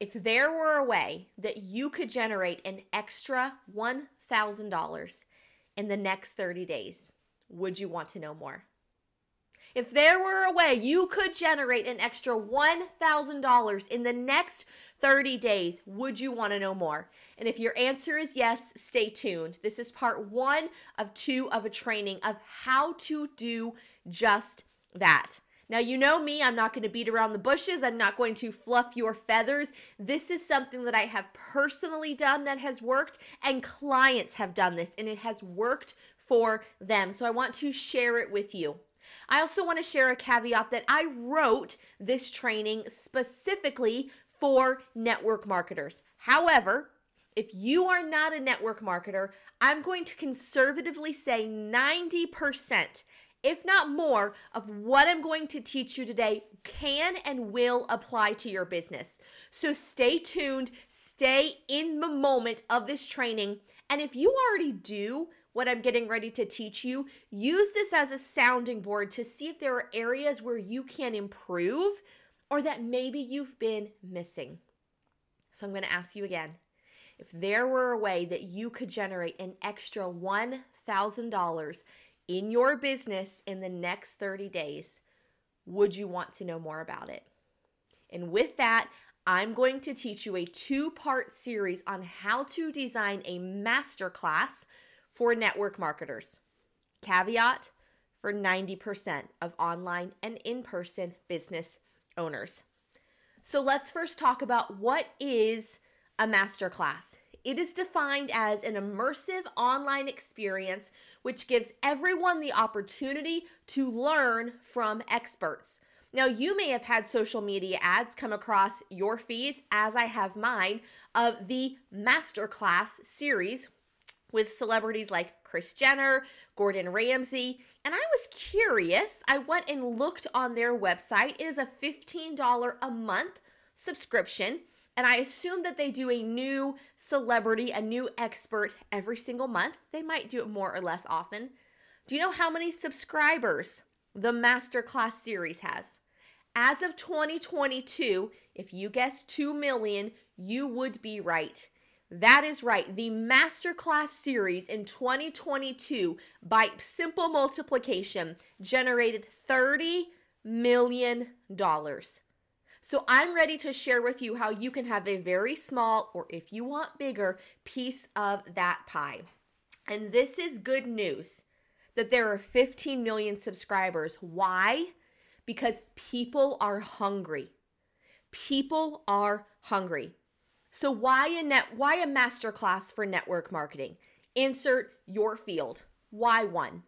If there were a way that you could generate an extra $1,000 in the next 30 days, would you want to know more? If there were a way you could generate an extra $1,000 in the next 30 days, would you want to know more? And if your answer is yes, stay tuned. This is part one of two of a training of how to do just that. Now, you know me, I'm not going to beat around the bushes. I'm not going to fluff your feathers. This is something that I have personally done that has worked, and clients have done this, and it has worked for them. So I want to share it with you. I also want to share a caveat that I wrote this training specifically for network marketers. However, if you are not a network marketer, I'm going to conservatively say 90%, if not more, of what I'm going to teach you today can and will apply to your business. So stay tuned, stay in the moment of this training. And if you already do, what I'm getting ready to teach you, use this as a sounding board to see if there are areas where you can improve or that maybe you've been missing. So I'm going to ask you again if there were a way that you could generate an extra $1,000 in your business in the next 30 days, would you want to know more about it? And with that, I'm going to teach you a two part series on how to design a masterclass for network marketers. Caveat for 90% of online and in person business owners. So let's first talk about what is a masterclass. It is defined as an immersive online experience which gives everyone the opportunity to learn from experts. Now, you may have had social media ads come across your feeds, as I have mine, of the Masterclass series, with celebrities like Kris Jenner, Gordon Ramsay, and I was curious. I went and looked on their website. It is a $15 a month subscription, and I assume that they do a new celebrity, a new expert every single month. They might do it more or less often. Do you know how many subscribers the Masterclass series has? As of 2022, if you guessed 2 million, you would be right. That is right. The Masterclass series in 2022 by simple multiplication generated $30 million. So I'm ready to share with you how you can have a very small, or if you want bigger, piece of that pie. And this is good news that there are 15 million subscribers. Why? Because people are hungry. People are hungry. So why a net why a masterclass for network marketing? Insert your field. Why one?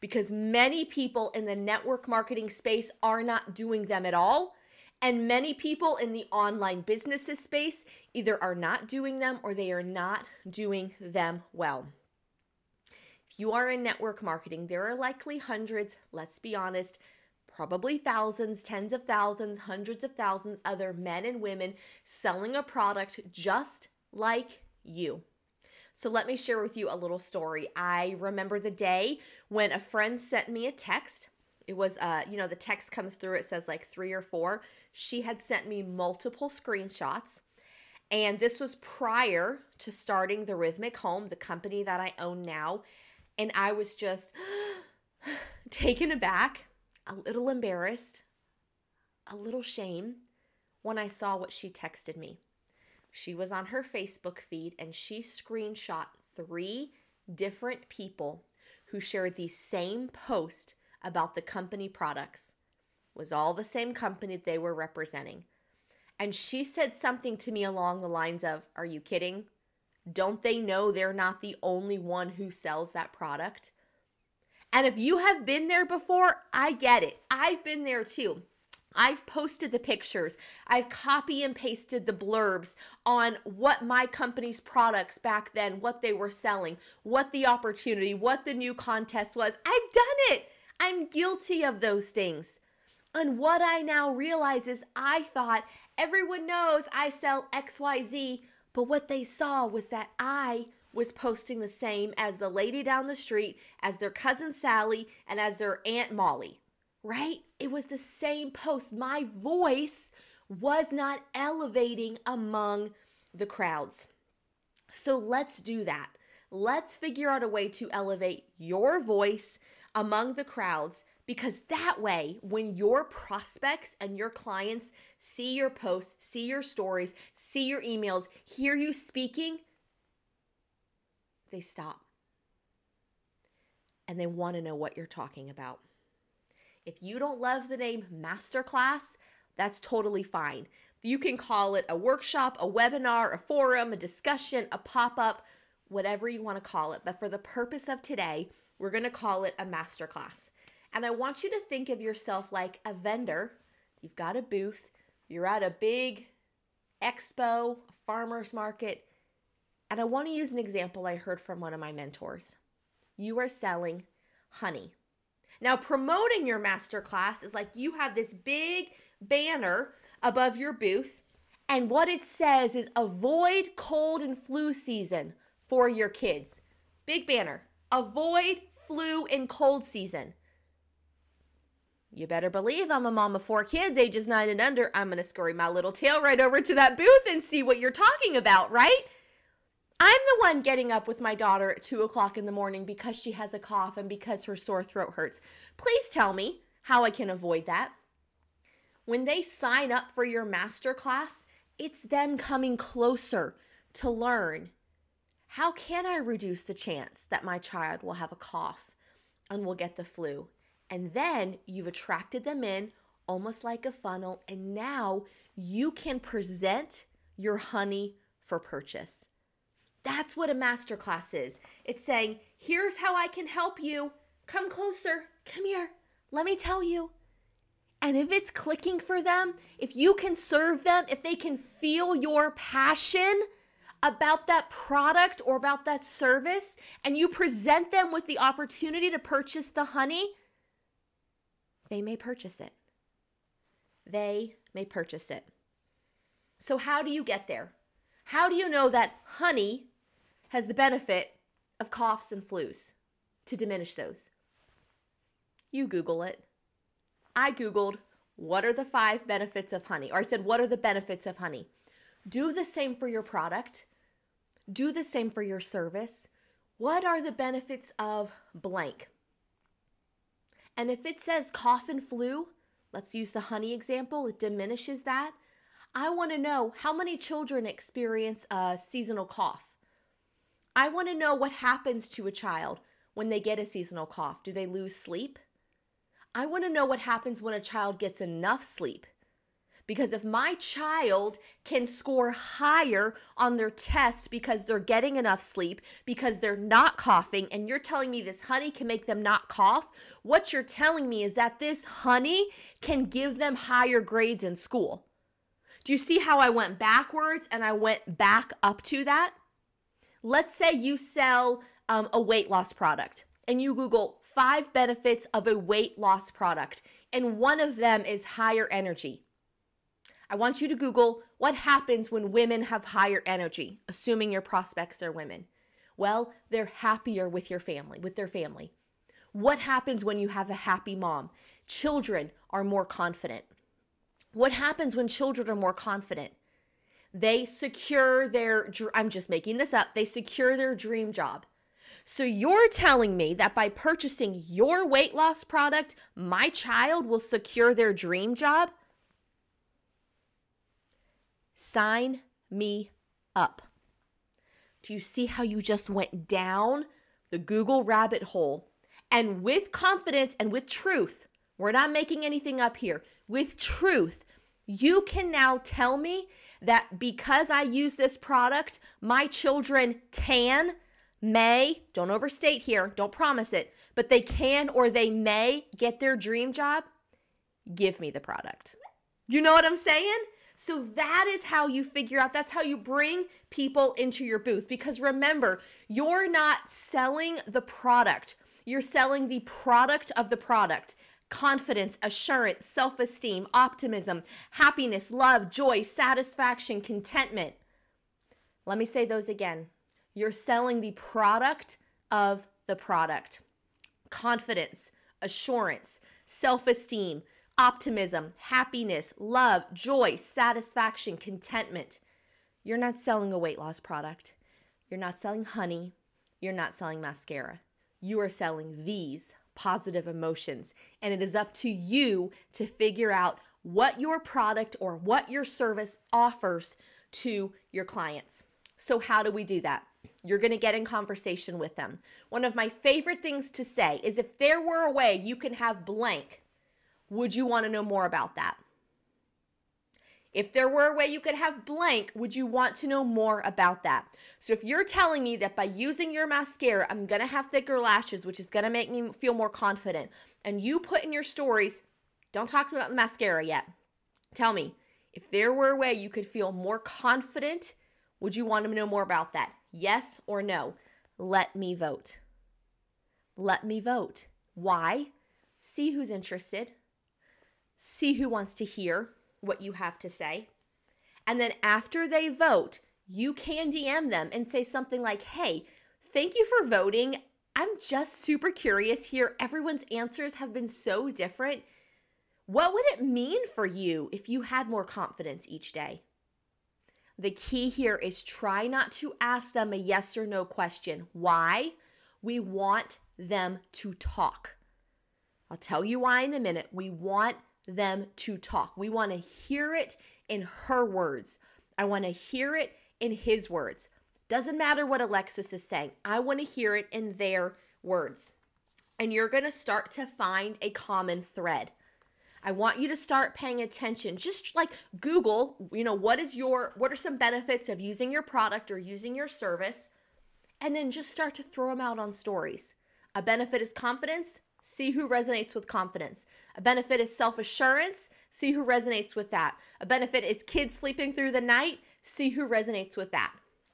Because many people in the network marketing space are not doing them at all. And many people in the online businesses space either are not doing them or they are not doing them well. If you are in network marketing, there are likely hundreds, let's be honest, probably thousands, tens of thousands, hundreds of thousands other men and women selling a product just like you. So let me share with you a little story. I remember the day when a friend sent me a text. It was uh, you know, the text comes through, it says like 3 or 4. She had sent me multiple screenshots. And this was prior to starting the Rhythmic Home, the company that I own now. And I was just taken aback a little embarrassed, a little shame when I saw what she texted me. She was on her Facebook feed and she screenshot three different people who shared the same post about the company products. It was all the same company they were representing. And she said something to me along the lines of, Are you kidding? Don't they know they're not the only one who sells that product? And if you have been there before, I get it. I've been there too. I've posted the pictures. I've copy and pasted the blurbs on what my company's products back then, what they were selling, what the opportunity, what the new contest was. I've done it. I'm guilty of those things. And what I now realize is I thought everyone knows I sell XYZ, but what they saw was that I was posting the same as the lady down the street, as their cousin Sally, and as their Aunt Molly, right? It was the same post. My voice was not elevating among the crowds. So let's do that. Let's figure out a way to elevate your voice among the crowds because that way, when your prospects and your clients see your posts, see your stories, see your emails, hear you speaking, they stop and they want to know what you're talking about. If you don't love the name Masterclass, that's totally fine. You can call it a workshop, a webinar, a forum, a discussion, a pop up, whatever you want to call it. But for the purpose of today, we're going to call it a masterclass. And I want you to think of yourself like a vendor. You've got a booth, you're at a big expo, a farmer's market. And I want to use an example I heard from one of my mentors. You are selling honey. Now, promoting your masterclass is like you have this big banner above your booth, and what it says is avoid cold and flu season for your kids. Big banner. Avoid flu and cold season. You better believe I'm a mom of four kids, ages nine and under. I'm going to scurry my little tail right over to that booth and see what you're talking about, right? I'm the one getting up with my daughter at two o'clock in the morning because she has a cough and because her sore throat hurts. Please tell me how I can avoid that. When they sign up for your masterclass, it's them coming closer to learn how can I reduce the chance that my child will have a cough and will get the flu? And then you've attracted them in almost like a funnel, and now you can present your honey for purchase. That's what a masterclass is. It's saying, here's how I can help you. Come closer. Come here. Let me tell you. And if it's clicking for them, if you can serve them, if they can feel your passion about that product or about that service, and you present them with the opportunity to purchase the honey, they may purchase it. They may purchase it. So, how do you get there? How do you know that honey has the benefit of coughs and flus to diminish those? You Google it. I Googled, what are the five benefits of honey? Or I said, what are the benefits of honey? Do the same for your product. Do the same for your service. What are the benefits of blank? And if it says cough and flu, let's use the honey example, it diminishes that. I want to know how many children experience a seasonal cough. I want to know what happens to a child when they get a seasonal cough. Do they lose sleep? I want to know what happens when a child gets enough sleep. Because if my child can score higher on their test because they're getting enough sleep, because they're not coughing, and you're telling me this honey can make them not cough, what you're telling me is that this honey can give them higher grades in school. Do you see how I went backwards and I went back up to that? Let's say you sell um, a weight loss product and you Google five benefits of a weight loss product, and one of them is higher energy. I want you to Google what happens when women have higher energy, assuming your prospects are women. Well, they're happier with your family, with their family. What happens when you have a happy mom? Children are more confident. What happens when children are more confident? They secure their, I'm just making this up, they secure their dream job. So you're telling me that by purchasing your weight loss product, my child will secure their dream job? Sign me up. Do you see how you just went down the Google rabbit hole? And with confidence and with truth, we're not making anything up here. With truth, you can now tell me that because I use this product, my children can, may, don't overstate here, don't promise it, but they can or they may get their dream job. Give me the product. You know what I'm saying? So that is how you figure out, that's how you bring people into your booth. Because remember, you're not selling the product, you're selling the product of the product confidence, assurance, self esteem, optimism, happiness, love, joy, satisfaction, contentment. Let me say those again. You're selling the product of the product confidence, assurance, self esteem, optimism, happiness, love, joy, satisfaction, contentment. You're not selling a weight loss product. You're not selling honey. You're not selling mascara. You are selling these positive emotions. And it is up to you to figure out what your product or what your service offers to your clients. So, how do we do that? You're going to get in conversation with them. One of my favorite things to say is if there were a way you can have blank, would you want to know more about that? If there were a way you could have blank, would you want to know more about that? So if you're telling me that by using your mascara, I'm going to have thicker lashes, which is going to make me feel more confident, and you put in your stories, don't talk about the mascara yet. Tell me, if there were a way you could feel more confident, would you want to know more about that? Yes or no? Let me vote. Let me vote. Why? See who's interested. See who wants to hear what you have to say. And then after they vote, you can DM them and say something like, hey, thank you for voting. I'm just super curious here. Everyone's answers have been so different. What would it mean for you if you had more confidence each day? The key here is try not to ask them a yes or no question. Why? We want them to talk. I'll tell you why in a minute. We want them to talk. We want to hear it in her words. I want to hear it in his words. Doesn't matter what Alexis is saying. I want to hear it in their words. And you're going to start to find a common thread. I want you to start paying attention. Just like Google, you know, what is your what are some benefits of using your product or using your service? And then just start to throw them out on stories. A benefit is confidence. See who resonates with confidence. A benefit is self assurance. See who resonates with that. A benefit is kids sleeping through the night. See who resonates with that.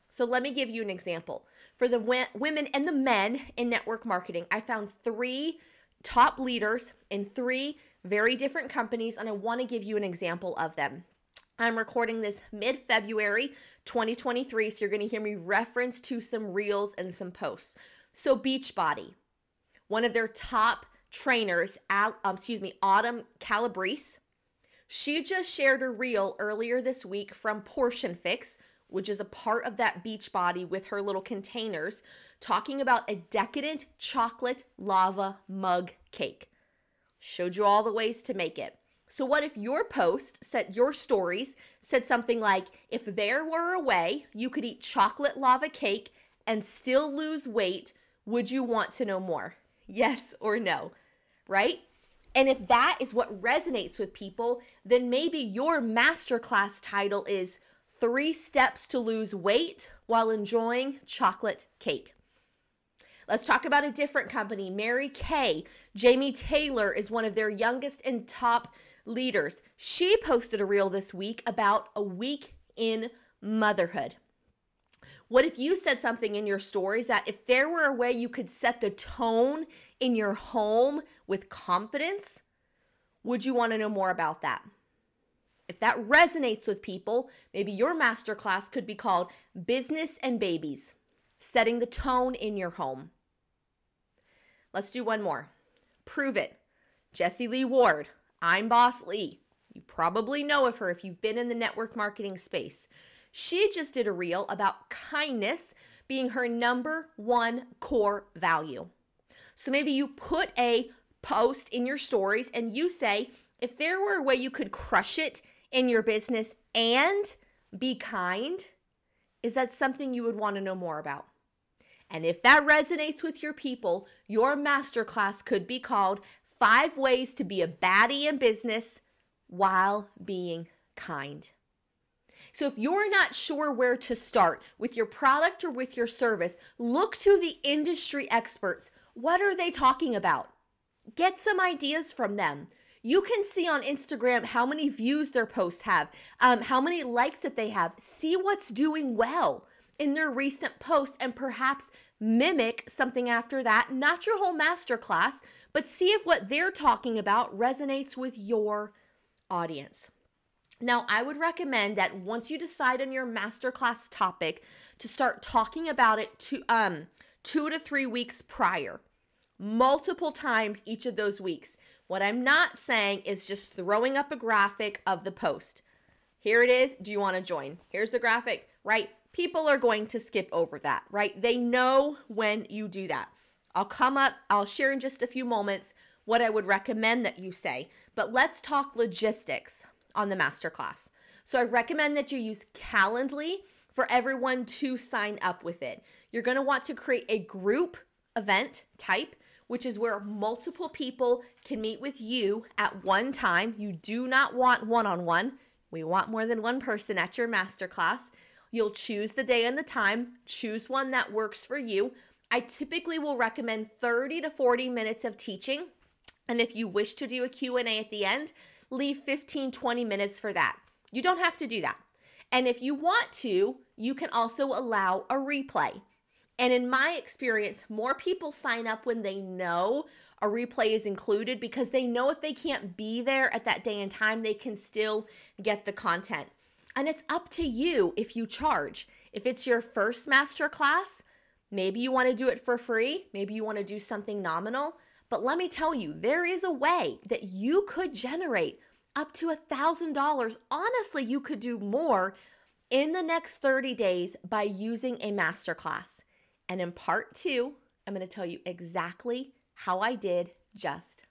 So let me give you an example. For the women and the men in network marketing, I found three top leaders in three very different companies, and I want to give you an example of them. I'm recording this mid February 2023, so you're going to hear me reference to some reels and some posts. So, Beachbody, one of their top trainers, um, excuse me, Autumn Calabrese, she just shared a reel earlier this week from Portion Fix, which is a part of that Beachbody with her little containers, talking about a decadent chocolate lava mug cake. Showed you all the ways to make it. So, what if your post said your stories said something like, if there were a way you could eat chocolate lava cake and still lose weight, would you want to know more? Yes or no, right? And if that is what resonates with people, then maybe your masterclass title is Three Steps to Lose Weight While Enjoying Chocolate Cake. Let's talk about a different company, Mary Kay. Jamie Taylor is one of their youngest and top leaders. She posted a reel this week about a week in motherhood. What if you said something in your stories that if there were a way you could set the tone in your home with confidence, would you want to know more about that? If that resonates with people, maybe your masterclass could be called Business and Babies, setting the tone in your home. Let's do one more. Prove it. Jessie Lee Ward. I'm Boss Lee. You probably know of her if you've been in the network marketing space. She just did a reel about kindness being her number one core value. So maybe you put a post in your stories and you say, if there were a way you could crush it in your business and be kind, is that something you would want to know more about? And if that resonates with your people, your masterclass could be called Five Ways to Be a Baddie in Business While Being Kind. So, if you're not sure where to start with your product or with your service, look to the industry experts. What are they talking about? Get some ideas from them. You can see on Instagram how many views their posts have, um, how many likes that they have. See what's doing well in their recent posts and perhaps mimic something after that. Not your whole masterclass, but see if what they're talking about resonates with your audience. Now, I would recommend that once you decide on your masterclass topic to start talking about it to um 2 to 3 weeks prior. Multiple times each of those weeks. What I'm not saying is just throwing up a graphic of the post. Here it is. Do you want to join? Here's the graphic, right? People are going to skip over that, right? They know when you do that. I'll come up, I'll share in just a few moments what I would recommend that you say, but let's talk logistics on the masterclass. So I recommend that you use Calendly for everyone to sign up with it. You're going to want to create a group event type, which is where multiple people can meet with you at one time. You do not want one on one. We want more than one person at your masterclass. You'll choose the day and the time, choose one that works for you. I typically will recommend 30 to 40 minutes of teaching. And if you wish to do a Q&A at the end, leave 15 20 minutes for that. You don't have to do that. And if you want to, you can also allow a replay. And in my experience, more people sign up when they know a replay is included because they know if they can't be there at that day and time, they can still get the content. And it's up to you if you charge. If it's your first master class, maybe you want to do it for free, maybe you want to do something nominal. But let me tell you, there is a way that you could generate up to a $1,000. Honestly, you could do more in the next 30 days by using a masterclass. And in part two, I'm going to tell you exactly how I did just